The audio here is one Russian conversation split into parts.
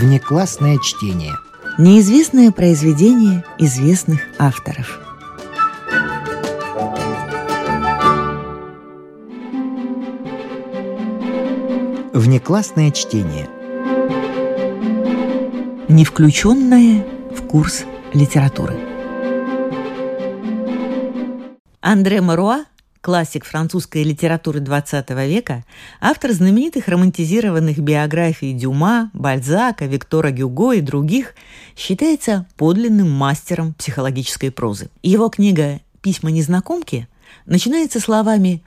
Внеклассное чтение. Неизвестное произведение известных авторов. Внеклассное чтение. Не включенное в курс литературы. Андре Маруа классик французской литературы XX века, автор знаменитых романтизированных биографий Дюма, Бальзака, Виктора Гюго и других, считается подлинным мастером психологической прозы. Его книга «Письма незнакомки» начинается словами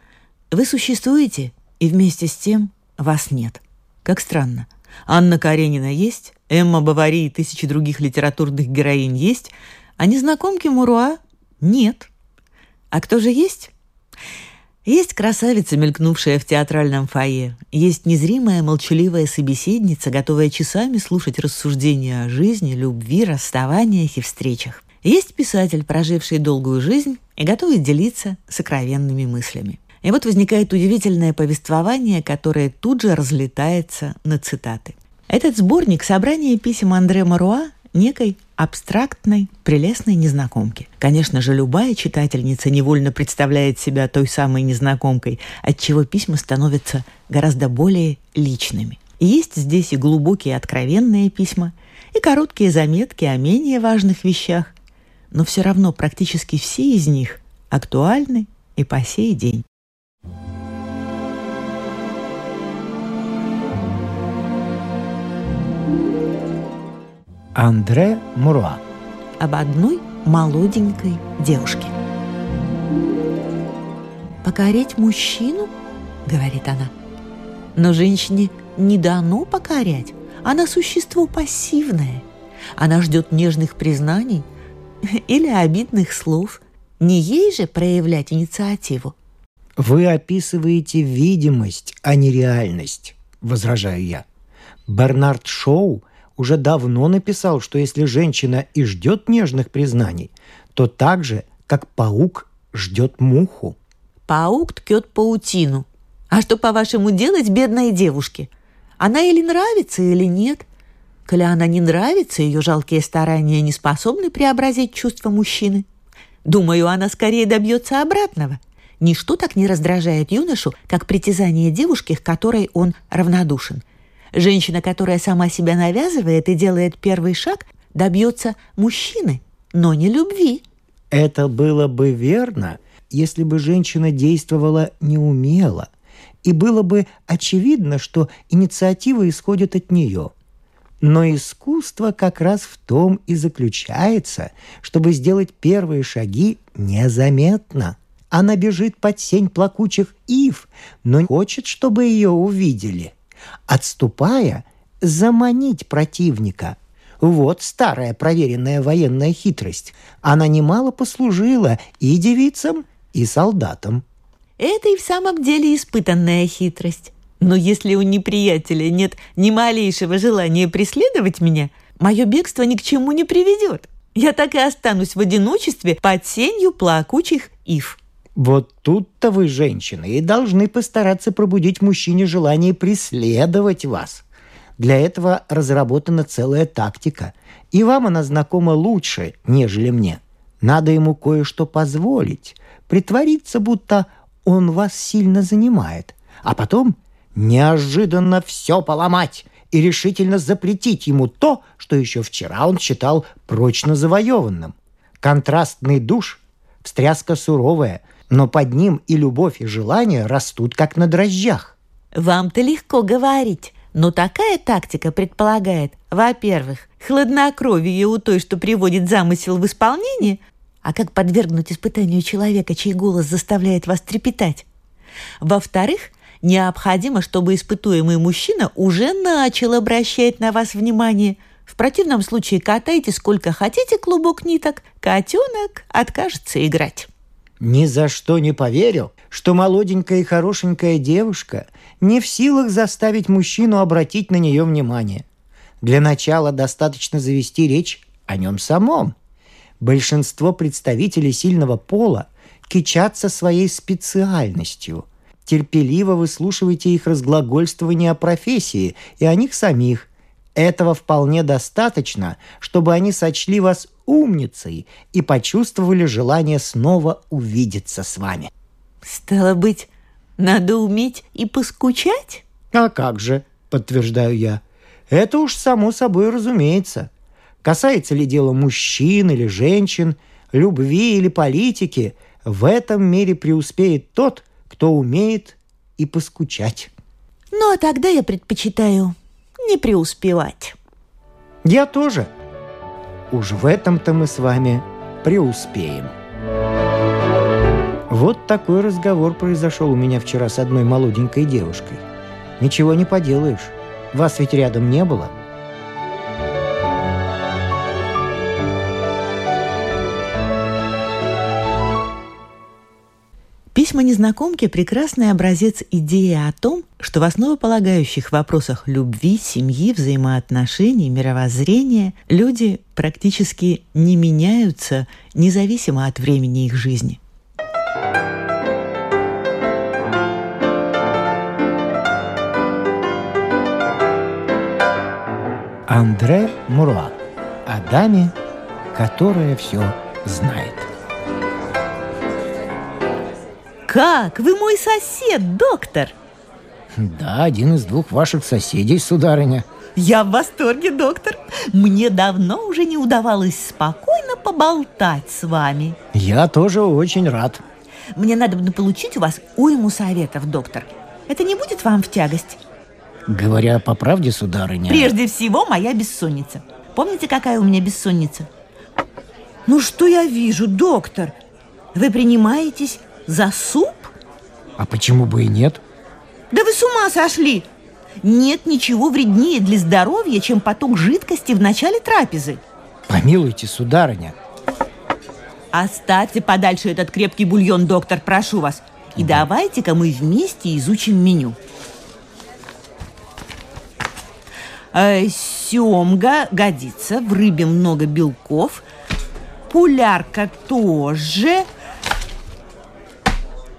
«Вы существуете, и вместе с тем вас нет». Как странно. Анна Каренина есть, Эмма Бавари и тысячи других литературных героинь есть, а незнакомки Муруа нет. А кто же есть? Есть красавица, мелькнувшая в театральном фойе. Есть незримая молчаливая собеседница, готовая часами слушать рассуждения о жизни, любви, расставаниях и встречах. Есть писатель, проживший долгую жизнь и готовый делиться сокровенными мыслями. И вот возникает удивительное повествование, которое тут же разлетается на цитаты. Этот сборник – собрание писем Андре Маруа некой абстрактной, прелестной незнакомки. Конечно же, любая читательница невольно представляет себя той самой незнакомкой, от чего письма становятся гораздо более личными. Есть здесь и глубокие откровенные письма, и короткие заметки о менее важных вещах, но все равно практически все из них актуальны и по сей день. Андре Муруа. Об одной молоденькой девушке. «Покорить мужчину?» — говорит она. «Но женщине не дано покорять. Она существо пассивное. Она ждет нежных признаний или обидных слов. Не ей же проявлять инициативу». Вы описываете видимость, а не реальность, возражаю я. Бернард Шоу уже давно написал, что если женщина и ждет нежных признаний, то так же, как паук ждет муху. Паук ткет паутину. А что, по-вашему, делать бедной девушке? Она или нравится, или нет? Коли она не нравится, ее жалкие старания не способны преобразить чувства мужчины. Думаю, она скорее добьется обратного. Ничто так не раздражает юношу, как притязание девушки, к которой он равнодушен – Женщина, которая сама себя навязывает и делает первый шаг, добьется мужчины, но не любви. Это было бы верно, если бы женщина действовала неумело, и было бы очевидно, что инициатива исходит от нее. Но искусство как раз в том и заключается, чтобы сделать первые шаги незаметно. Она бежит под сень плакучих ив, но хочет, чтобы ее увидели – отступая, заманить противника. Вот старая проверенная военная хитрость. Она немало послужила и девицам, и солдатам. Это и в самом деле испытанная хитрость. Но если у неприятеля нет ни малейшего желания преследовать меня, мое бегство ни к чему не приведет. Я так и останусь в одиночестве под сенью плакучих ив. Вот тут-то вы, женщины, и должны постараться пробудить мужчине желание преследовать вас. Для этого разработана целая тактика, и вам она знакома лучше, нежели мне. Надо ему кое-что позволить, притвориться, будто он вас сильно занимает, а потом неожиданно все поломать и решительно запретить ему то, что еще вчера он считал прочно завоеванным. Контрастный душ, встряска суровая, но под ним и любовь, и желание растут как на дрожжах. Вам-то легко говорить, но такая тактика предполагает, во-первых, хладнокровие у той, что приводит замысел в исполнение, а как подвергнуть испытанию человека, чей голос заставляет вас трепетать? Во-вторых, необходимо, чтобы испытуемый мужчина уже начал обращать на вас внимание. В противном случае катайте сколько хотите клубок ниток, котенок откажется играть. Ни за что не поверю, что молоденькая и хорошенькая девушка не в силах заставить мужчину обратить на нее внимание. Для начала достаточно завести речь о нем самом. Большинство представителей сильного пола кичатся своей специальностью. Терпеливо выслушивайте их разглагольствование о профессии и о них самих. Этого вполне достаточно, чтобы они сочли вас умницей и почувствовали желание снова увидеться с вами. Стало быть, надо уметь и поскучать? А как же, подтверждаю я. Это уж само собой разумеется. Касается ли дело мужчин или женщин, любви или политики, в этом мире преуспеет тот, кто умеет и поскучать. Ну, а тогда я предпочитаю не преуспевать. Я тоже. Уж в этом-то мы с вами преуспеем. Вот такой разговор произошел у меня вчера с одной молоденькой девушкой. Ничего не поделаешь. Вас ведь рядом не было – Письма незнакомки – прекрасный образец идеи о том, что в основополагающих вопросах любви, семьи, взаимоотношений, мировоззрения люди практически не меняются, независимо от времени их жизни. Андре Муруа о даме, которая все знает – Как? Вы мой сосед, доктор? Да, один из двух ваших соседей, сударыня. Я в восторге, доктор. Мне давно уже не удавалось спокойно поболтать с вами. Я тоже очень рад. Мне надо бы получить у вас уйму советов, доктор. Это не будет вам в тягость? Говоря по правде, сударыня... Прежде всего, моя бессонница. Помните, какая у меня бессонница? Ну, что я вижу, доктор? Вы принимаетесь за суп? А почему бы и нет? Да вы с ума сошли! Нет ничего вреднее для здоровья, чем поток жидкости в начале трапезы. Помилуйте, сударыня. Оставьте подальше этот крепкий бульон, доктор, прошу вас. И да. давайте-ка мы вместе изучим меню. Э, семга годится, в рыбе много белков, пулярка тоже –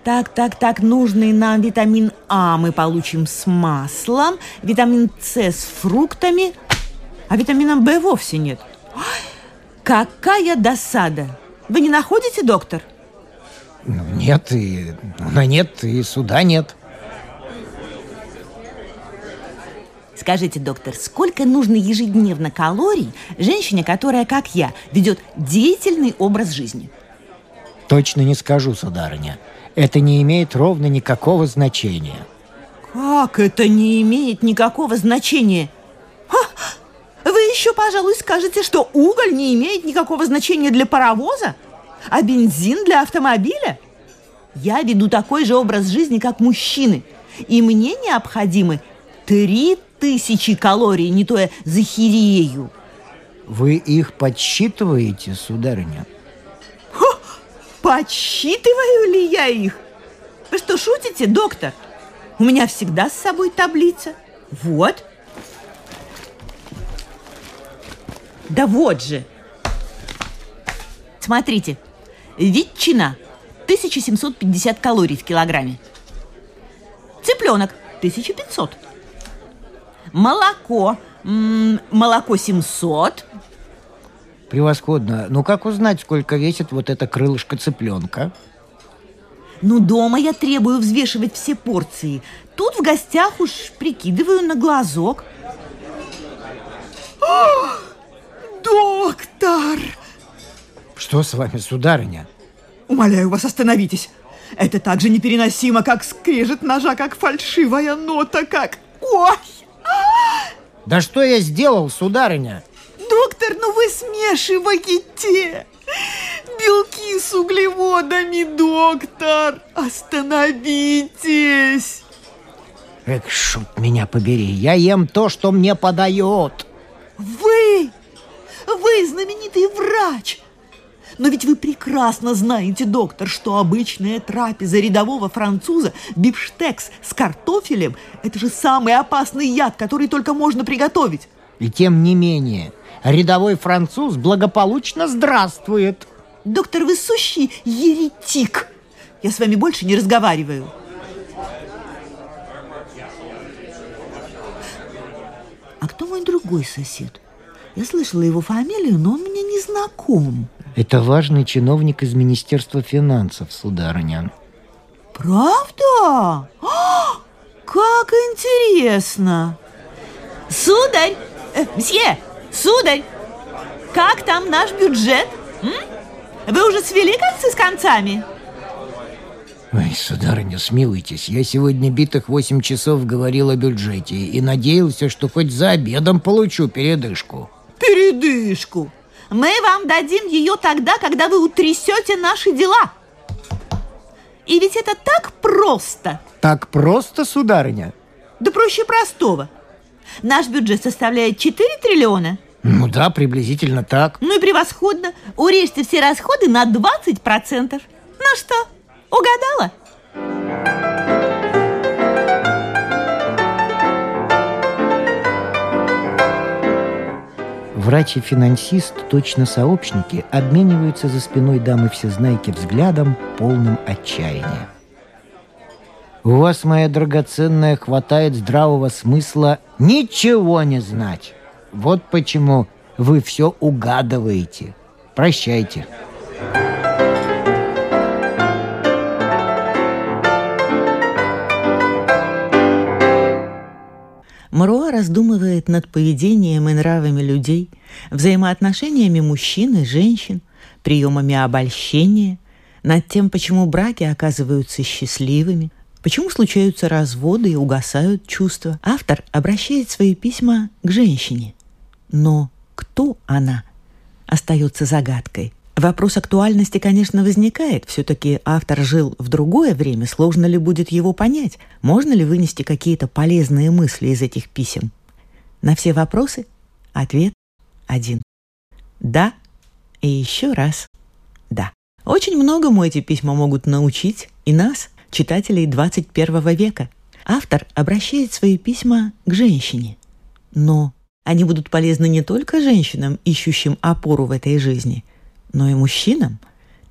так, так, так, нужный нам витамин А мы получим с маслом, витамин С с фруктами, а витамина В вовсе нет. Ой, какая досада! Вы не находите, доктор? Ну, нет, и на нет, и суда нет. Скажите, доктор, сколько нужно ежедневно калорий женщине, которая, как я, ведет деятельный образ жизни? Точно не скажу, сударыня это не имеет ровно никакого значения. Как это не имеет никакого значения? Ха! Вы еще, пожалуй, скажете, что уголь не имеет никакого значения для паровоза, а бензин для автомобиля? Я веду такой же образ жизни, как мужчины, и мне необходимы три тысячи калорий, не то я захерею. Вы их подсчитываете, сударыня? Подсчитываю ли я их? Вы что, шутите, доктор? У меня всегда с собой таблица. Вот. Да вот же. Смотрите. Ветчина 1750 калорий в килограмме. Цыпленок 1500. Молоко. М молоко 700. Превосходно. Ну как узнать, сколько весит вот это крылышко цыпленка? Ну, дома я требую взвешивать все порции. Тут в гостях уж прикидываю на глазок. О, доктор! Что с вами, сударыня? Умоляю вас, остановитесь. Это так же непереносимо, как скрежет ножа, как фальшивая нота, как... Ой! Да что я сделал, сударыня? Доктор, ну вы смешиваете белки с углеводами, доктор! Остановитесь! Эх, шут меня побери, я ем то, что мне подает. Вы! Вы знаменитый врач! Но ведь вы прекрасно знаете, доктор, что обычная трапеза рядового француза, бифштекс с картофелем, это же самый опасный яд, который только можно приготовить. И тем не менее, рядовой француз благополучно здравствует. Доктор, вы сущий еретик. Я с вами больше не разговариваю. А кто мой другой сосед. Я слышала его фамилию, но он мне не знаком. Это важный чиновник из Министерства финансов, сударыня. Правда? А, как интересно! Сударь! Э, мсье! Сударь! Как там наш бюджет? М? Вы уже свели концы с концами? Ой, сударыня, смилуйтесь, я сегодня битых восемь часов говорил о бюджете и надеялся, что хоть за обедом получу передышку. Передышку? Мы вам дадим ее тогда, когда вы утрясете наши дела. И ведь это так просто. Так просто, сударыня? Да проще простого. Наш бюджет составляет 4 триллиона. Ну да, приблизительно так. Ну и превосходно. Урежьте все расходы на 20%. Ну что, угадала? Врач и финансист, точно сообщники, обмениваются за спиной дамы всезнайки взглядом, полным отчаяния. У вас, моя драгоценная, хватает здравого смысла ничего не знать. Вот почему вы все угадываете. Прощайте. Маруа раздумывает над поведением и нравами людей, взаимоотношениями мужчин и женщин, приемами обольщения, над тем, почему браки оказываются счастливыми, почему случаются разводы и угасают чувства. Автор обращает свои письма к женщине. Но кто она? Остается загадкой – Вопрос актуальности, конечно, возникает. Все-таки автор жил в другое время. Сложно ли будет его понять? Можно ли вынести какие-то полезные мысли из этих писем? На все вопросы ответ один. Да и еще раз да. Очень многому эти письма могут научить и нас, читателей 21 века. Автор обращает свои письма к женщине. Но они будут полезны не только женщинам, ищущим опору в этой жизни – но и мужчинам,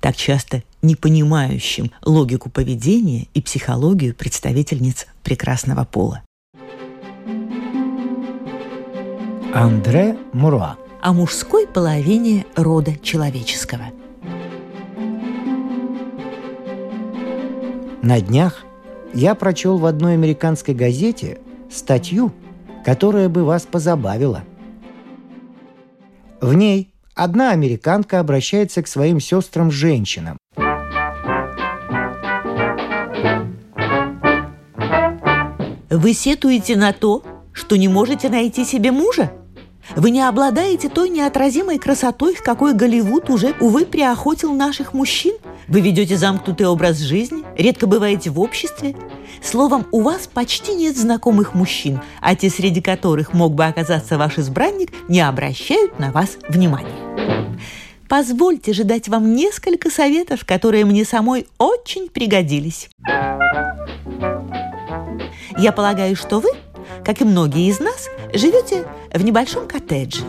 так часто не понимающим логику поведения и психологию представительниц прекрасного пола. Андре Муруа о мужской половине рода человеческого. На днях я прочел в одной американской газете статью, которая бы вас позабавила. В ней Одна американка обращается к своим сестрам-женщинам. Вы сетуете на то, что не можете найти себе мужа? Вы не обладаете той неотразимой красотой, какой Голливуд уже, увы, приохотил наших мужчин? Вы ведете замкнутый образ жизни, редко бываете в обществе. Словом, у вас почти нет знакомых мужчин, а те, среди которых мог бы оказаться ваш избранник, не обращают на вас внимания. Позвольте же дать вам несколько советов, которые мне самой очень пригодились. Я полагаю, что вы, как и многие из нас, живете в небольшом коттедже.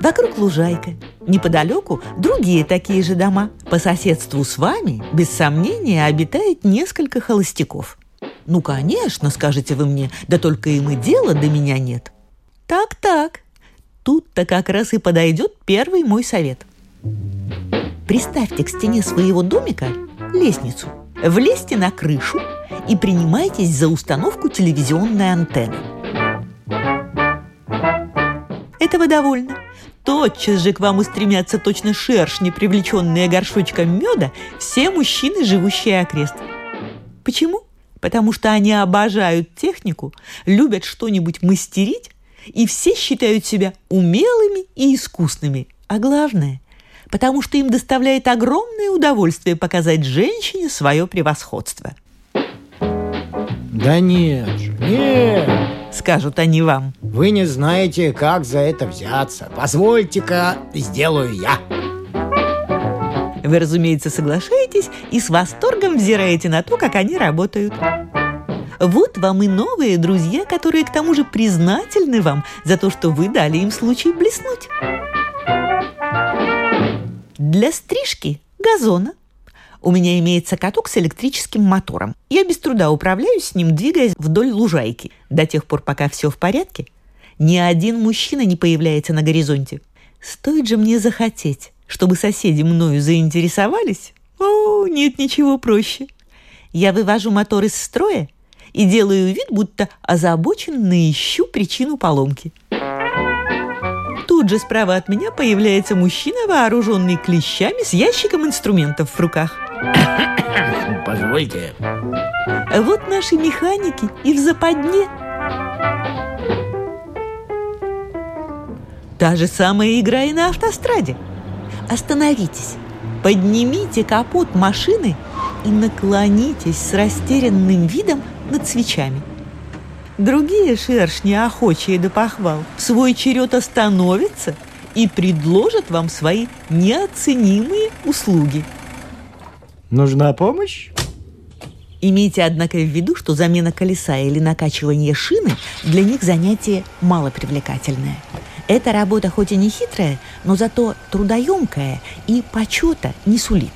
Вокруг лужайка, неподалеку другие такие же дома. По соседству с вами, без сомнения, обитает несколько холостяков. Ну, конечно, скажете вы мне, да только им и дела до меня нет. Так-так, тут-то как раз и подойдет первый мой совет. Приставьте к стене своего домика лестницу, влезьте на крышу и принимайтесь за установку телевизионной антенны. Этого довольно. Тотчас же к вам устремятся точно шершни, привлеченные горшочком меда, все мужчины, живущие окрест. Почему? Потому что они обожают технику, любят что-нибудь мастерить, и все считают себя умелыми и искусными. А главное, потому что им доставляет огромное удовольствие показать женщине свое превосходство. Да нет же, нет! Скажут они вам. Вы не знаете, как за это взяться. Позвольте-ка, сделаю я. Вы, разумеется, соглашаетесь и с восторгом взираете на то, как они работают. Вот вам и новые друзья, которые к тому же признательны вам за то, что вы дали им случай блеснуть. Для стрижки газона у меня имеется каток с электрическим мотором. Я без труда управляюсь с ним, двигаясь вдоль лужайки. До тех пор, пока все в порядке, Ни один мужчина не появляется на горизонте. Стоит же мне захотеть, чтобы соседи мною заинтересовались? О, нет ничего проще. Я вывожу мотор из строя и делаю вид, будто озабоченно ищу причину поломки. Тут же справа от меня появляется мужчина, вооруженный клещами с ящиком инструментов в руках. Позвольте. Вот наши механики и в западне. Та же самая игра и на автостраде. Остановитесь, поднимите капот машины и наклонитесь с растерянным видом над свечами. Другие шершни, охочие до похвал, в свой черед остановятся и предложат вам свои неоценимые услуги. Нужна помощь? Имейте, однако, в виду, что замена колеса или накачивание шины для них занятие малопривлекательное. Эта работа хоть и не хитрая, но зато трудоемкая и почета не сулит.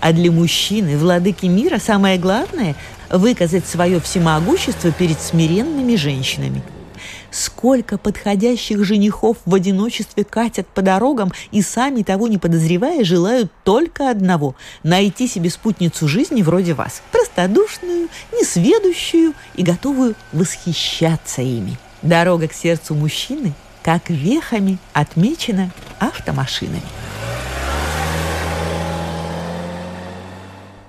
А для мужчины, владыки мира, самое главное – выказать свое всемогущество перед смиренными женщинами. Сколько подходящих женихов в одиночестве катят по дорогам и сами того не подозревая желают только одного – найти себе спутницу жизни вроде вас, простодушную, несведущую и готовую восхищаться ими. Дорога к сердцу мужчины – как вехами отмечена автомашинами.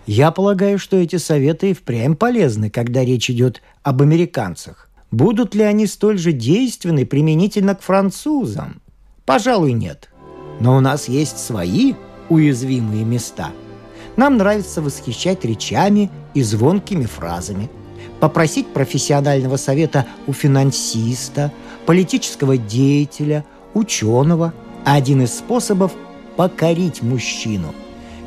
Я полагаю, что эти советы и впрямь полезны, когда речь идет об американцах. Будут ли они столь же действенны применительно к французам? Пожалуй, нет. Но у нас есть свои уязвимые места. Нам нравится восхищать речами и звонкими фразами – попросить профессионального совета у финансиста, политического деятеля, ученого. Один из способов – покорить мужчину.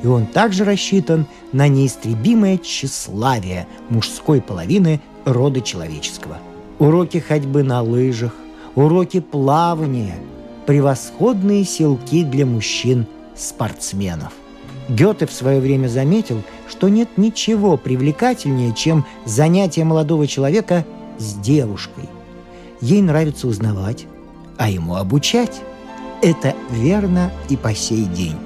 И он также рассчитан на неистребимое тщеславие мужской половины рода человеческого. Уроки ходьбы на лыжах, уроки плавания – превосходные силки для мужчин-спортсменов. Гёте в свое время заметил, что нет ничего привлекательнее, чем занятие молодого человека с девушкой. Ей нравится узнавать, а ему обучать. Это верно и по сей день.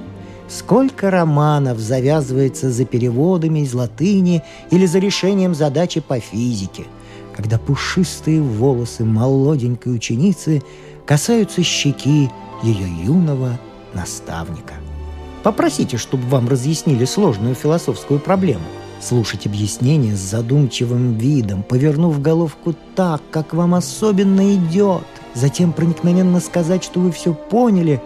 Сколько романов завязывается за переводами из латыни или за решением задачи по физике, когда пушистые волосы молоденькой ученицы касаются щеки ее юного наставника. Попросите, чтобы вам разъяснили сложную философскую проблему. Слушать объяснения с задумчивым видом, повернув головку так, как вам особенно идет. Затем проникновенно сказать, что вы все поняли.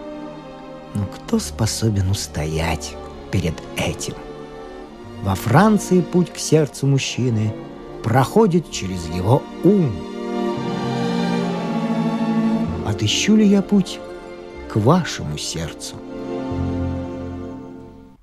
Но кто способен устоять перед этим? Во Франции путь к сердцу мужчины проходит через его ум. Отыщу ли я путь к вашему сердцу?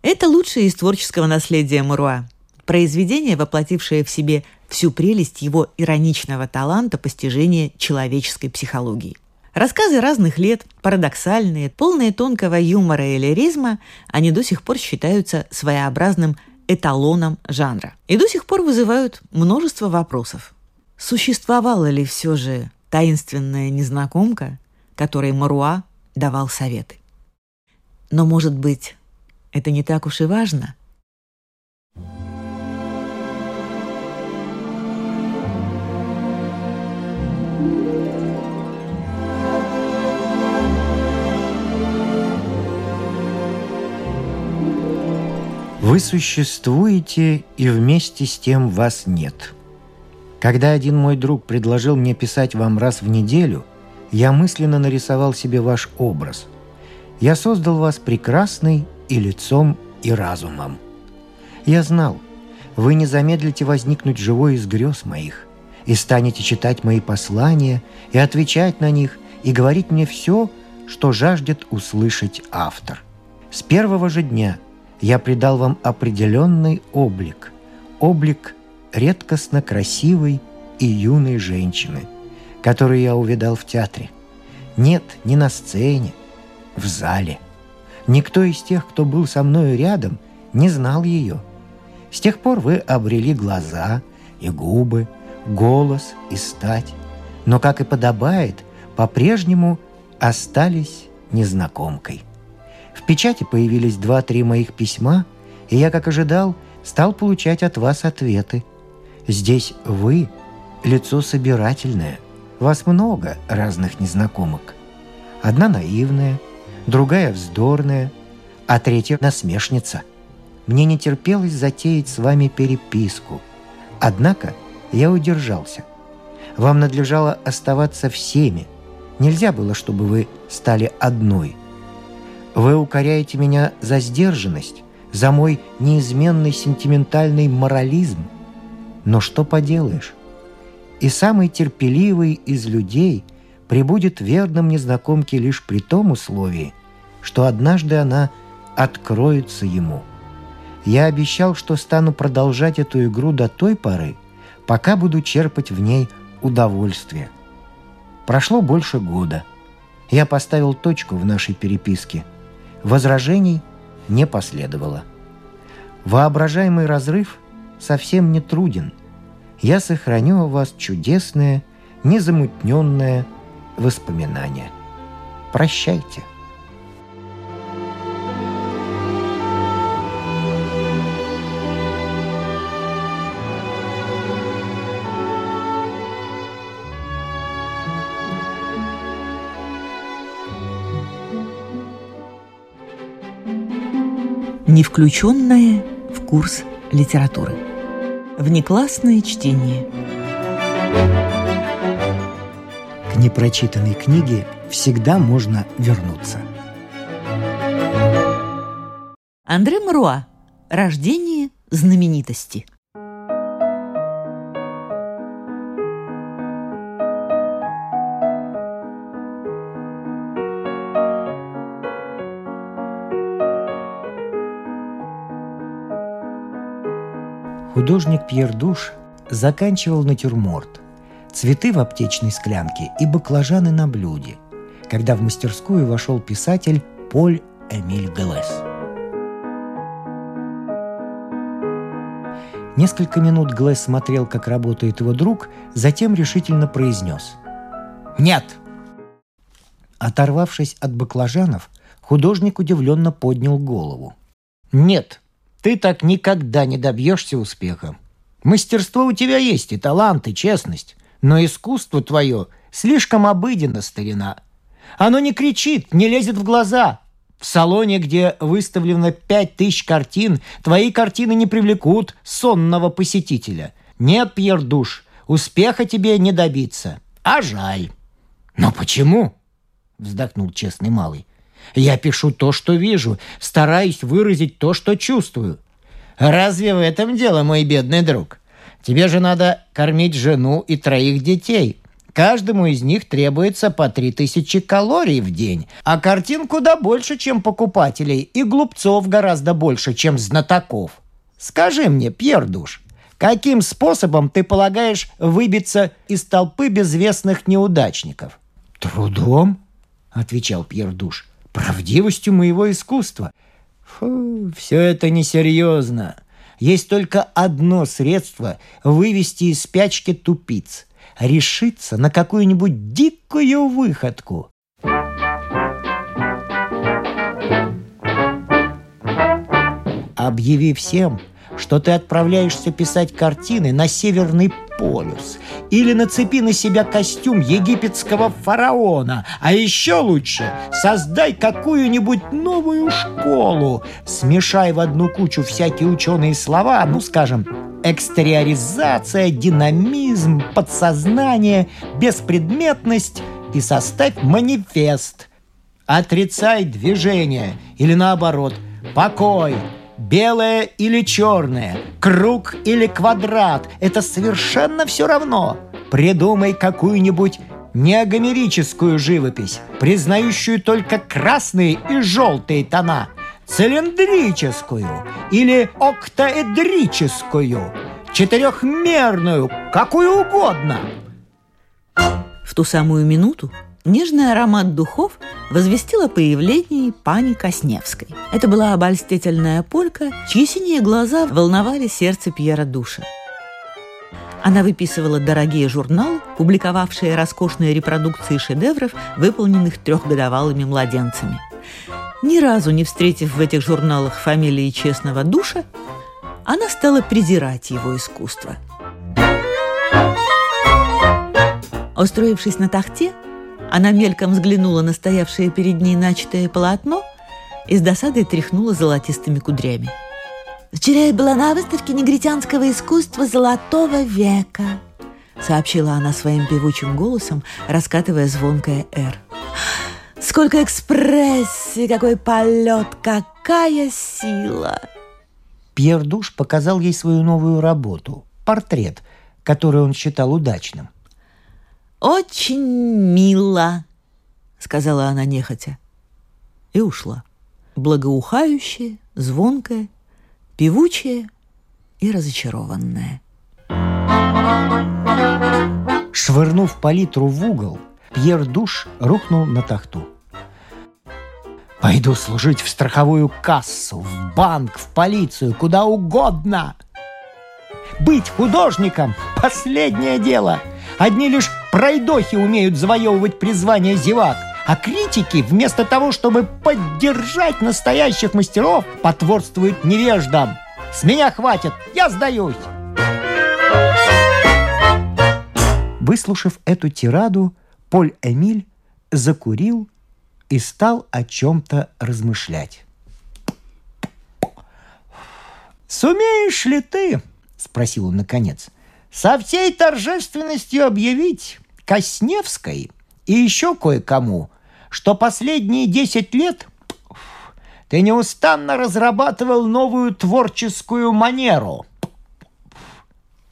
Это лучшее из творческого наследия Муруа. Произведение, воплотившее в себе всю прелесть его ироничного таланта постижения человеческой психологии. Рассказы разных лет, парадоксальные, полные тонкого юмора и лиризма, они до сих пор считаются своеобразным эталоном жанра. И до сих пор вызывают множество вопросов. Существовала ли все же таинственная незнакомка, которой Маруа давал советы? Но, может быть, это не так уж и важно. Вы существуете, и вместе с тем вас нет. Когда один мой друг предложил мне писать вам раз в неделю, я мысленно нарисовал себе ваш образ. Я создал вас прекрасный и лицом, и разумом. Я знал, вы не замедлите возникнуть живой из грез моих, и станете читать мои послания, и отвечать на них, и говорить мне все, что жаждет услышать автор. С первого же дня я придал вам определенный облик, облик редкостно красивой и юной женщины, которую я увидал в театре. Нет, не на сцене, в зале – Никто из тех, кто был со мною рядом, не знал ее. С тех пор вы обрели глаза и губы, голос и стать. Но, как и подобает, по-прежнему остались незнакомкой. Печати появились два-три моих письма, и я, как ожидал, стал получать от вас ответы. Здесь вы – лицо собирательное. Вас много разных незнакомок. Одна наивная, другая вздорная, а третья насмешница. Мне не терпелось затеять с вами переписку. Однако я удержался. Вам надлежало оставаться всеми. Нельзя было, чтобы вы стали одной. Вы укоряете меня за сдержанность, за мой неизменный сентиментальный морализм. Но что поделаешь? И самый терпеливый из людей прибудет верным незнакомке лишь при том условии, что однажды она откроется ему. Я обещал, что стану продолжать эту игру до той поры, пока буду черпать в ней удовольствие. Прошло больше года. Я поставил точку в нашей переписке. Возражений не последовало. Воображаемый разрыв совсем не труден. Я сохраню у вас чудесное, незамутненное воспоминание. Прощайте. Не включенное в курс литературы. Внеклассное чтение. К непрочитанной книге всегда можно вернуться. Андре Маруа. Рождение знаменитости. Художник Пьер Душ заканчивал натюрморт, цветы в аптечной склянке и баклажаны на блюде, когда в мастерскую вошел писатель Поль Эмиль Делес. Несколько минут Глэс смотрел, как работает его друг, затем решительно произнес «Нет!». Оторвавшись от баклажанов, художник удивленно поднял голову. «Нет!» Ты так никогда не добьешься успеха. Мастерство у тебя есть, и талант, и честность. Но искусство твое слишком обыденно, старина. Оно не кричит, не лезет в глаза. В салоне, где выставлено пять тысяч картин, твои картины не привлекут сонного посетителя. Нет, Пьер Душ, успеха тебе не добиться. А жаль. Но почему? Вздохнул честный малый. Я пишу то, что вижу, стараюсь выразить то, что чувствую. Разве в этом дело, мой бедный друг? Тебе же надо кормить жену и троих детей. Каждому из них требуется по три тысячи калорий в день, а картин куда больше, чем покупателей, и глупцов гораздо больше, чем знатоков. Скажи мне, Пьер Душ, каким способом ты полагаешь выбиться из толпы безвестных неудачников? «Трудом», — отвечал Пьер Душ правдивостью моего искусства. Фу, все это несерьезно. Есть только одно средство вывести из спячки тупиц – решиться на какую-нибудь дикую выходку. Объяви всем, что ты отправляешься писать картины на Северный полюс или нацепи на себя костюм египетского фараона, а еще лучше создай какую-нибудь новую школу, смешай в одну кучу всякие ученые слова, ну, скажем, экстериоризация, динамизм, подсознание, беспредметность и составь манифест. Отрицай движение или наоборот, покой, Белое или черное, круг или квадрат – это совершенно все равно. Придумай какую-нибудь неогомерическую живопись, признающую только красные и желтые тона, цилиндрическую или октаэдрическую, четырехмерную, какую угодно. В ту самую минуту Нежный аромат духов возвестил о появлении пани Косневской. Это была обольстительная полька, чьи синие глаза волновали сердце Пьера Душа. Она выписывала дорогие журналы, публиковавшие роскошные репродукции шедевров, выполненных трехгодовалыми младенцами. Ни разу не встретив в этих журналах фамилии честного душа, она стала презирать его искусство. Устроившись на тахте, она мельком взглянула на стоявшее перед ней начатое полотно и с досадой тряхнула золотистыми кудрями. «Вчера я была на выставке негритянского искусства Золотого века», сообщила она своим певучим голосом, раскатывая звонкое «Р». «Сколько экспрессии, какой полет, какая сила!» Пьер Душ показал ей свою новую работу – портрет, который он считал удачным. «Очень мило», — сказала она нехотя. И ушла. Благоухающая, звонкая, певучая и разочарованная. Швырнув палитру в угол, Пьер Душ рухнул на тахту. «Пойду служить в страховую кассу, в банк, в полицию, куда угодно!» «Быть художником – последнее дело!» Одни лишь пройдохи умеют завоевывать призвание зевак, а критики, вместо того, чтобы поддержать настоящих мастеров, потворствуют невеждам. С меня хватит, я сдаюсь. Выслушав эту тираду, Поль Эмиль закурил и стал о чем-то размышлять. «Сумеешь ли ты, — спросил он наконец, со всей торжественностью объявить Косневской и еще кое-кому, что последние десять лет ты неустанно разрабатывал новую творческую манеру.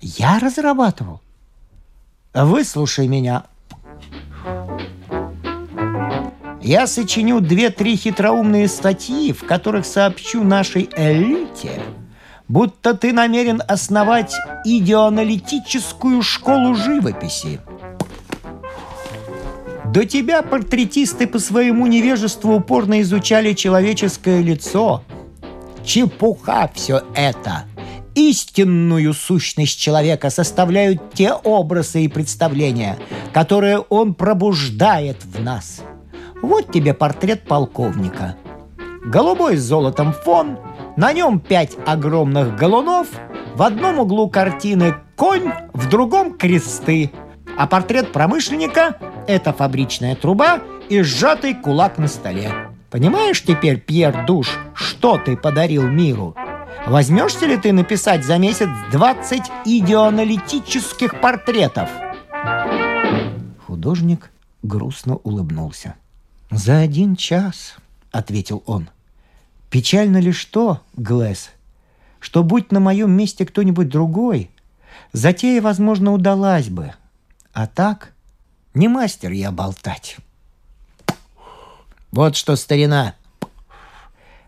Я разрабатывал? Выслушай меня. Я сочиню две-три хитроумные статьи, в которых сообщу нашей элите – будто ты намерен основать идеоаналитическую школу живописи. До тебя портретисты по своему невежеству упорно изучали человеческое лицо. Чепуха все это. Истинную сущность человека составляют те образы и представления, которые он пробуждает в нас. Вот тебе портрет полковника. Голубой с золотом фон – на нем пять огромных галунов, в одном углу картины конь, в другом кресты. А портрет промышленника – это фабричная труба и сжатый кулак на столе. Понимаешь теперь, Пьер Душ, что ты подарил миру? Возьмешься ли ты написать за месяц 20 идеоаналитических портретов? Художник грустно улыбнулся. «За один час», — ответил он. Печально лишь то, Глэс, что будь на моем месте кто-нибудь другой, затея, возможно, удалась бы. А так, не мастер я болтать. Вот что, старина,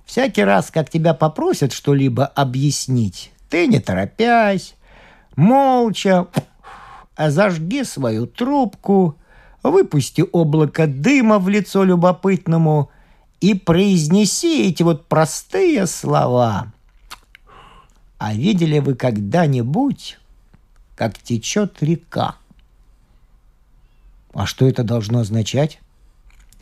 всякий раз, как тебя попросят что-либо объяснить, ты не торопясь, молча, а зажги свою трубку, выпусти облако дыма в лицо любопытному – и произнеси эти вот простые слова. А видели вы когда-нибудь, как течет река? А что это должно означать?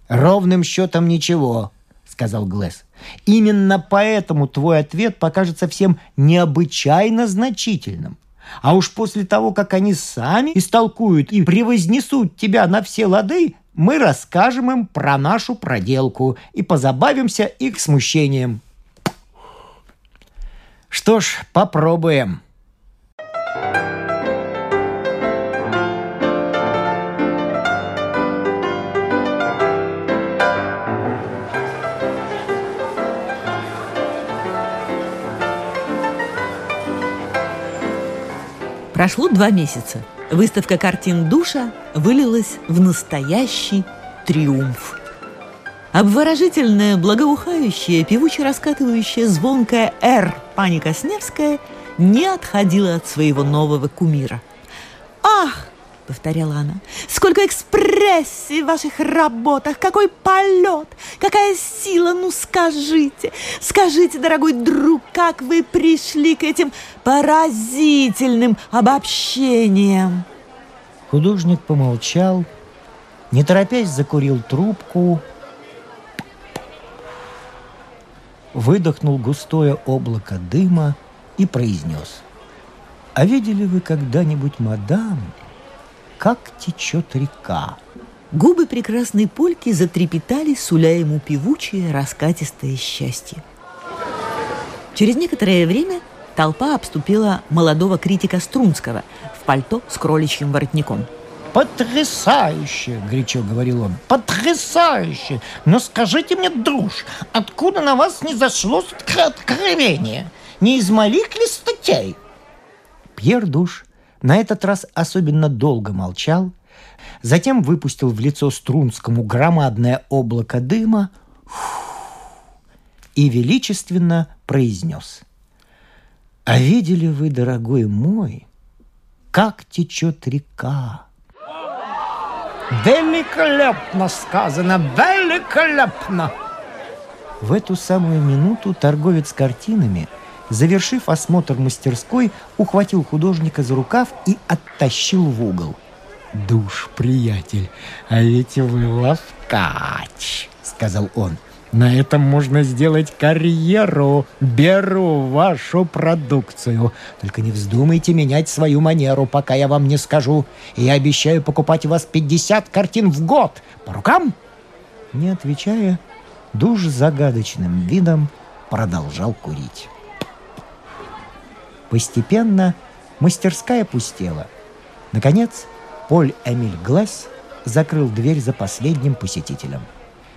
Ровным счетом ничего, сказал Глэс. Именно поэтому твой ответ покажется всем необычайно значительным. А уж после того, как они сами истолкуют и превознесут тебя на все лады, мы расскажем им про нашу проделку и позабавимся их смущением. Что ж, попробуем. Прошло два месяца – Выставка картин душа вылилась в настоящий триумф. Обворожительная, благоухающая, певуче раскатывающая звонкая «Р» пани Косневская не отходила от своего нового кумира. «Ах!» — повторяла она. «Сколько экспрессии в ваших работах, какой полет, какая сила, ну скажите, скажите, дорогой друг, как вы пришли к этим поразительным обобщениям? Художник помолчал, не торопясь закурил трубку, выдохнул густое облако дыма и произнес. «А видели вы когда-нибудь, мадам, как течет река?» Губы прекрасной польки затрепетали, суля ему певучее, раскатистое счастье. Через некоторое время толпа обступила молодого критика Струнского в пальто с кроличьим воротником – «Потрясающе!» – горячо говорил он. «Потрясающе! Но скажите мне, друж, откуда на вас не зашло откровение? Не из моих ли статей?» Пьер Душ на этот раз особенно долго молчал, затем выпустил в лицо Струнскому громадное облако дыма и величественно произнес. «А видели вы, дорогой мой, как течет река?» Великолепно сказано, великолепно! В эту самую минуту торговец картинами, завершив осмотр мастерской, ухватил художника за рукав и оттащил в угол. «Душ, приятель, а ведь вы ловкач!» — сказал он. На этом можно сделать карьеру. Беру вашу продукцию. Только не вздумайте менять свою манеру, пока я вам не скажу. Я обещаю покупать у вас 50 картин в год. По рукам?» Не отвечая, душ загадочным видом продолжал курить. Постепенно мастерская пустела. Наконец, Поль Эмиль Гласс закрыл дверь за последним посетителем.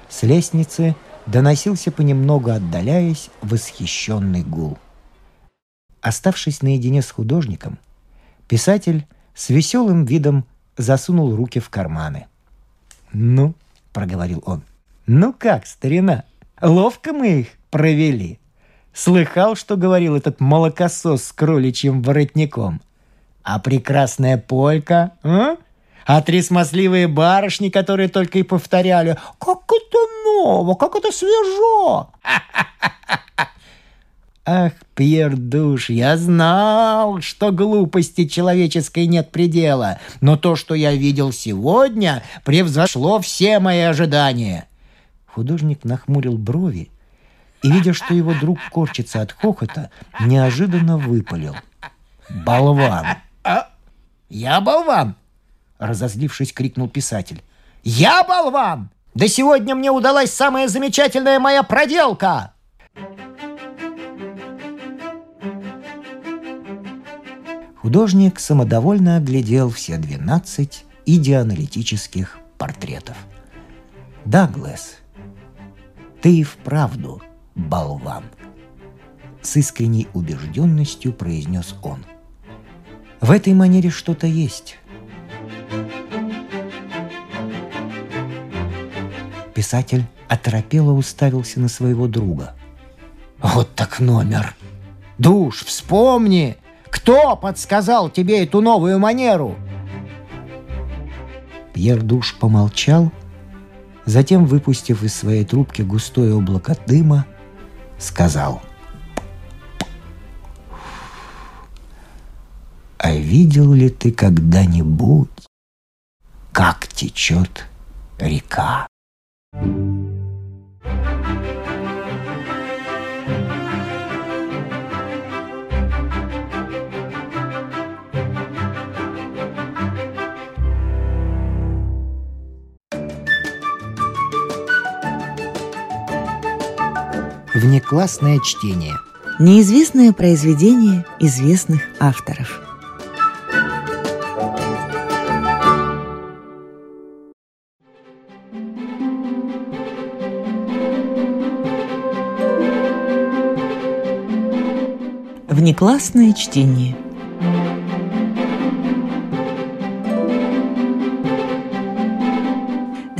С лестницы – доносился понемногу отдаляясь восхищенный гул. Оставшись наедине с художником, писатель с веселым видом засунул руки в карманы. «Ну», — проговорил он, — «ну как, старина, ловко мы их провели. Слыхал, что говорил этот молокосос с кроличьим воротником? А прекрасная полька, а? А три смазливые барышни, которые только и повторяли «Как это ново, как это свежо!» Ах, Пьер Душ, я знал, что глупости человеческой нет предела, но то, что я видел сегодня, превзошло все мои ожидания. Художник нахмурил брови и, видя, что его друг корчится от хохота, неожиданно выпалил. «Болван!» а, «Я болван!» Разозлившись, крикнул писатель. «Я болван! Да сегодня мне удалась самая замечательная моя проделка!» Художник самодовольно оглядел все двенадцать идеоаналитических портретов. «Даглас, ты и вправду болван!» С искренней убежденностью произнес он. «В этой манере что-то есть. Писатель оторопело уставился на своего друга. «Вот так номер! Душ, вспомни! Кто подсказал тебе эту новую манеру?» Пьер Душ помолчал, затем, выпустив из своей трубки густое облако дыма, сказал «А видел ли ты когда-нибудь, как течет река?» Внеклассное чтение. Неизвестное произведение известных авторов – Внеклассное чтение.